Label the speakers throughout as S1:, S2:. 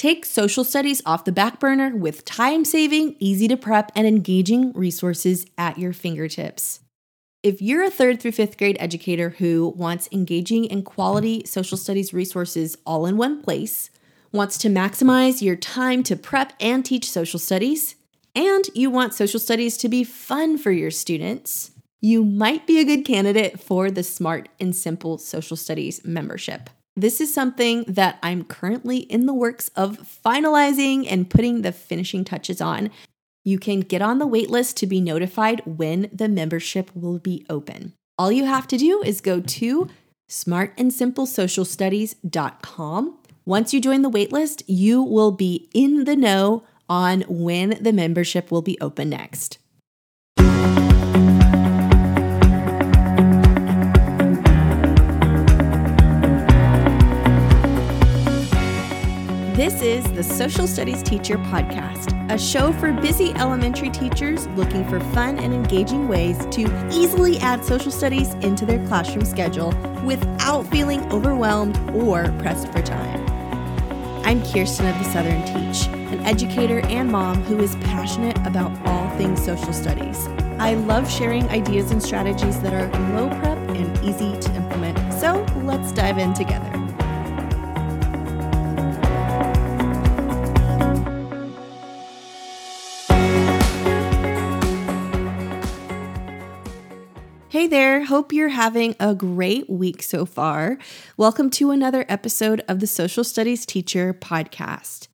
S1: Take social studies off the back burner with time saving, easy to prep, and engaging resources at your fingertips. If you're a third through fifth grade educator who wants engaging and quality social studies resources all in one place, wants to maximize your time to prep and teach social studies, and you want social studies to be fun for your students, you might be a good candidate for the Smart and Simple Social Studies membership. This is something that I'm currently in the works of finalizing and putting the finishing touches on. You can get on the waitlist to be notified when the membership will be open. All you have to do is go to smartandsimplesocialstudies.com. Once you join the waitlist, you will be in the know on when the membership will be open next. This is the Social Studies Teacher Podcast, a show for busy elementary teachers looking for fun and engaging ways to easily add social studies into their classroom schedule without feeling overwhelmed or pressed for time. I'm Kirsten of the Southern Teach, an educator and mom who is passionate about all things social studies. I love sharing ideas and strategies that are low prep and easy to implement. So let's dive in together. Hey there, hope you're having a great week so far. Welcome to another episode of the Social Studies Teacher Podcast.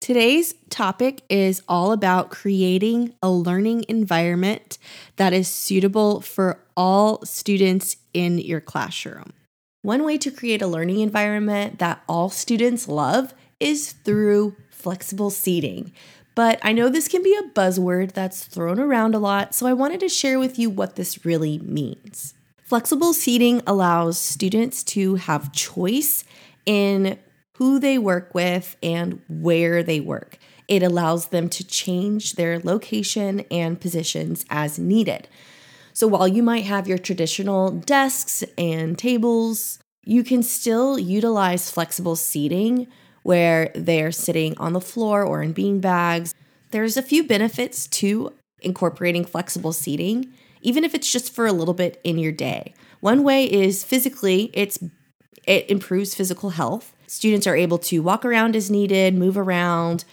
S1: Today's topic is all about creating a learning environment that is suitable for all students in your classroom. One way to create a learning environment that all students love is through flexible seating. But I know this can be a buzzword that's thrown around a lot, so I wanted to share with you what this really means. Flexible seating allows students to have choice in who they work with and where they work. It allows them to change their location and positions as needed. So while you might have your traditional desks and tables, you can still utilize flexible seating where they're sitting on the floor or in bean bags. There's a few benefits to incorporating flexible seating, even if it's just for a little bit in your day. One way is physically, it's it improves physical health. Students are able to walk around as needed, move around.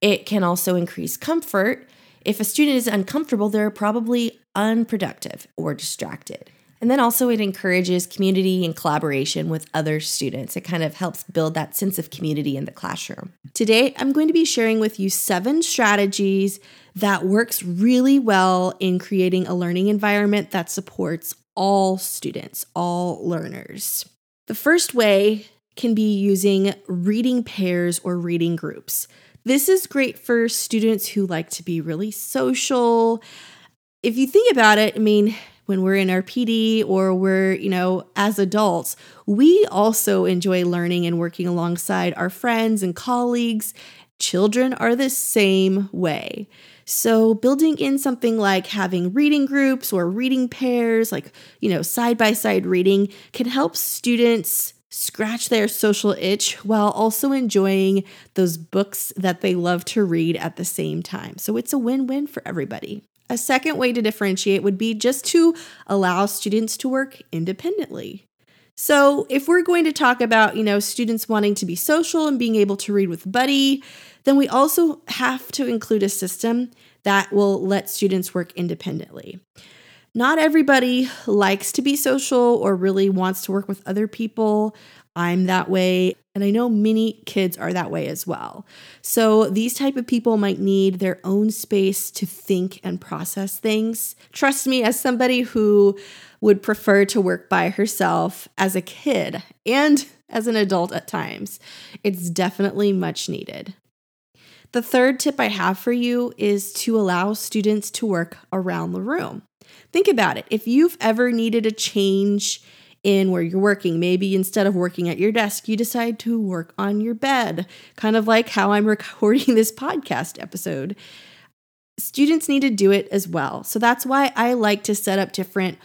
S1: It can also increase comfort. If a student is uncomfortable, they're probably unproductive or distracted. And then also, it encourages community and collaboration with other students. It kind of helps build that sense of community in the classroom. Today, I'm going to be sharing with you seven strategies that works really well in creating a learning environment that supports all students, all learners. The first way can be using reading pairs or reading groups. This is great for students who like to be really social. If you think about it, I mean, when we're in our PD or we're, you know, as adults, we also enjoy learning and working alongside our friends and colleagues. Children are the same way. So, building in something like having reading groups or reading pairs, like, you know, side by side reading, can help students scratch their social itch while also enjoying those books that they love to read at the same time. So, it's a win win for everybody. A second way to differentiate would be just to allow students to work independently. So, if we're going to talk about, you know, students wanting to be social and being able to read with buddy, then we also have to include a system that will let students work independently. Not everybody likes to be social or really wants to work with other people. I'm that way, and I know many kids are that way as well. So these type of people might need their own space to think and process things. Trust me as somebody who would prefer to work by herself as a kid and as an adult at times. It's definitely much needed. The third tip I have for you is to allow students to work around the room. Think about it. If you've ever needed a change in where you're working. Maybe instead of working at your desk, you decide to work on your bed, kind of like how I'm recording this podcast episode. Students need to do it as well. So that's why I like to set up different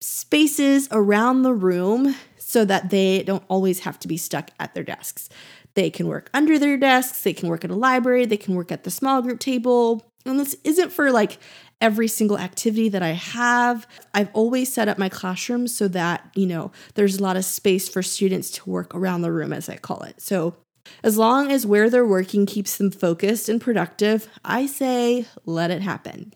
S1: spaces around the room so that they don't always have to be stuck at their desks. They can work under their desks, they can work at a library, they can work at the small group table. And this isn't for like every single activity that I have. I've always set up my classroom so that, you know, there's a lot of space for students to work around the room, as I call it. So as long as where they're working keeps them focused and productive, I say let it happen.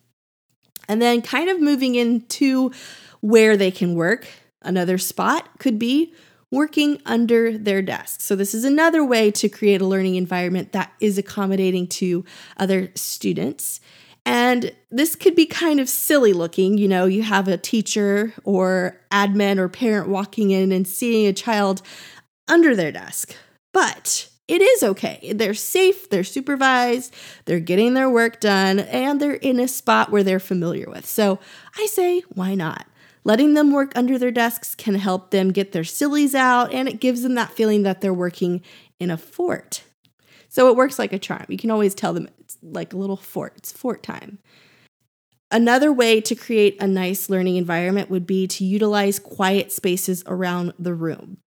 S1: And then, kind of moving into where they can work, another spot could be working under their desk. So, this is another way to create a learning environment that is accommodating to other students. And this could be kind of silly looking. You know, you have a teacher or admin or parent walking in and seeing a child under their desk. But it is okay. They're safe, they're supervised, they're getting their work done, and they're in a spot where they're familiar with. So I say, why not? Letting them work under their desks can help them get their sillies out, and it gives them that feeling that they're working in a fort. So it works like a charm. You can always tell them it's like a little fort, it's fort time. Another way to create a nice learning environment would be to utilize quiet spaces around the room.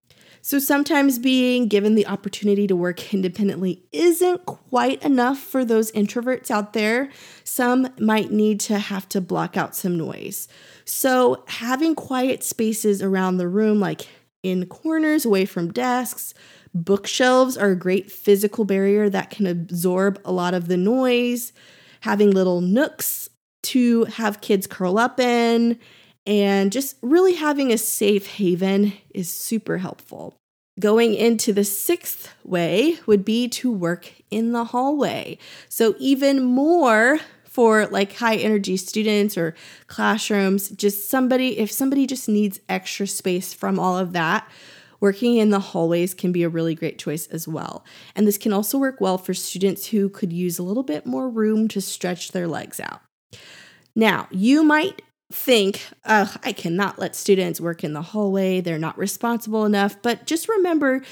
S1: So sometimes being given the opportunity to work independently isn't quite enough for those introverts out there. Some might need to have to block out some noise. So having quiet spaces around the room, like in corners away from desks, bookshelves are a great physical barrier that can absorb a lot of the noise. Having little nooks to have kids curl up in and just really having a safe haven is super helpful. Going into the sixth way would be to work in the hallway. So, even more for like high energy students or classrooms, just somebody, if somebody just needs extra space from all of that, working in the hallways can be a really great choice as well. And this can also work well for students who could use a little bit more room to stretch their legs out. Now, you might think, I cannot let students work in the hallway. They're not responsible enough. But just remember,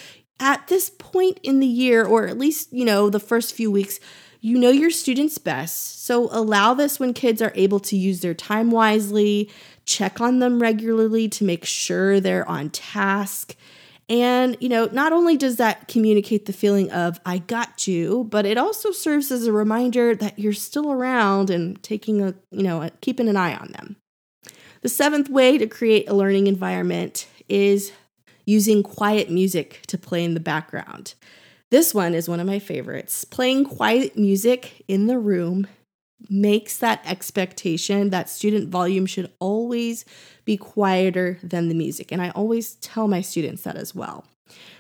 S1: at this point in the year, or at least, you know, the first few weeks, you know your students best. So allow this when kids are able to use their time wisely, check on them regularly to make sure they're on task. And, you know, not only does that communicate the feeling of, I got you, but it also serves as a reminder that you're still around and taking a, you know, keeping an eye on them. The seventh way to create a learning environment is using quiet music to play in the background. This one is one of my favorites. Playing quiet music in the room makes that expectation that student volume should always be quieter than the music. And I always tell my students that as well.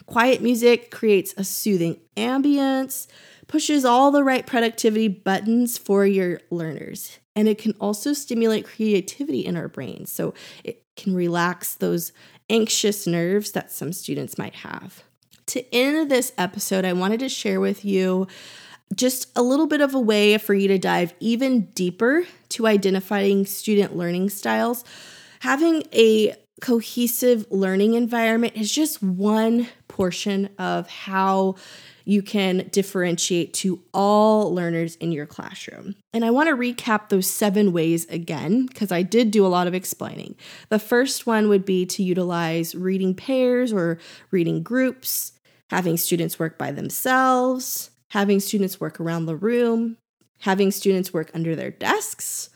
S1: Quiet music creates a soothing ambience, pushes all the right productivity buttons for your learners. And it can also stimulate creativity in our brains. So it can relax those anxious nerves that some students might have. To end this episode, I wanted to share with you just a little bit of a way for you to dive even deeper to identifying student learning styles. Having a cohesive learning environment is just one portion of how you can differentiate to all learners in your classroom. And I want to recap those seven ways again because I did do a lot of explaining. The first one would be to utilize reading pairs or reading groups, having students work by themselves, having students work around the room, having students work under their desks,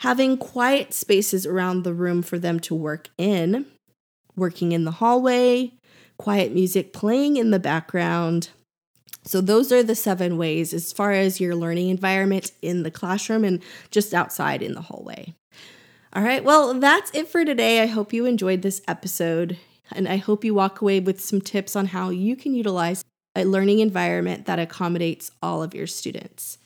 S1: having quiet spaces around the room for them to work in, working in the hallway, quiet music playing in the background, so, those are the seven ways as far as your learning environment in the classroom and just outside in the hallway. All right, well, that's it for today. I hope you enjoyed this episode, and I hope you walk away with some tips on how you can utilize a learning environment that accommodates all of your students.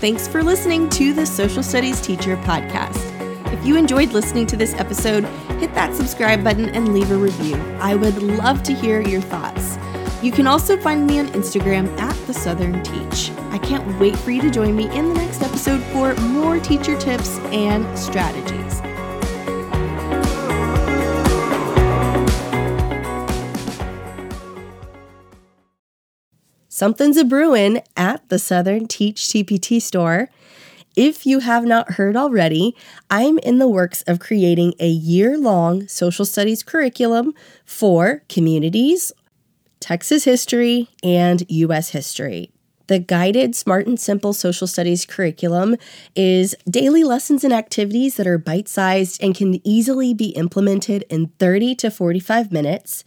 S1: Thanks for listening to the Social Studies Teacher Podcast. If you enjoyed listening to this episode, hit that subscribe button and leave a review. I would love to hear your thoughts. You can also find me on Instagram at The Southern Teach. I can't wait for you to join me in the next episode for more teacher tips and strategies.
S2: Something's a brewing at the Southern Teach TPT store. If you have not heard already, I'm in the works of creating a year long social studies curriculum for communities, Texas history, and U.S. history. The guided Smart and Simple Social Studies curriculum is daily lessons and activities that are bite sized and can easily be implemented in 30 to 45 minutes.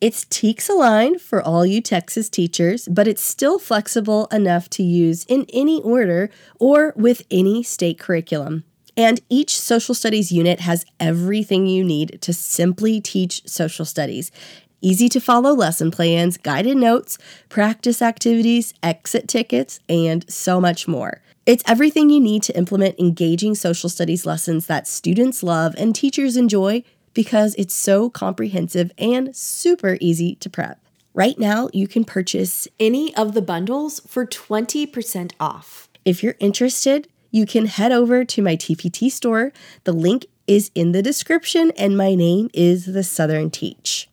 S2: It's TEKS aligned for all you Texas teachers, but it's still flexible enough to use in any order or with any state curriculum. And each social studies unit has everything you need to simply teach social studies. Easy to follow lesson plans, guided notes, practice activities, exit tickets, and so much more. It's everything you need to implement engaging social studies lessons that students love and teachers enjoy because it's so comprehensive and super easy to prep. Right now, you can purchase
S1: any of the bundles for 20% off.
S2: If you're interested, you can head over to my TPT store. The link is in the description, and my name is The Southern Teach.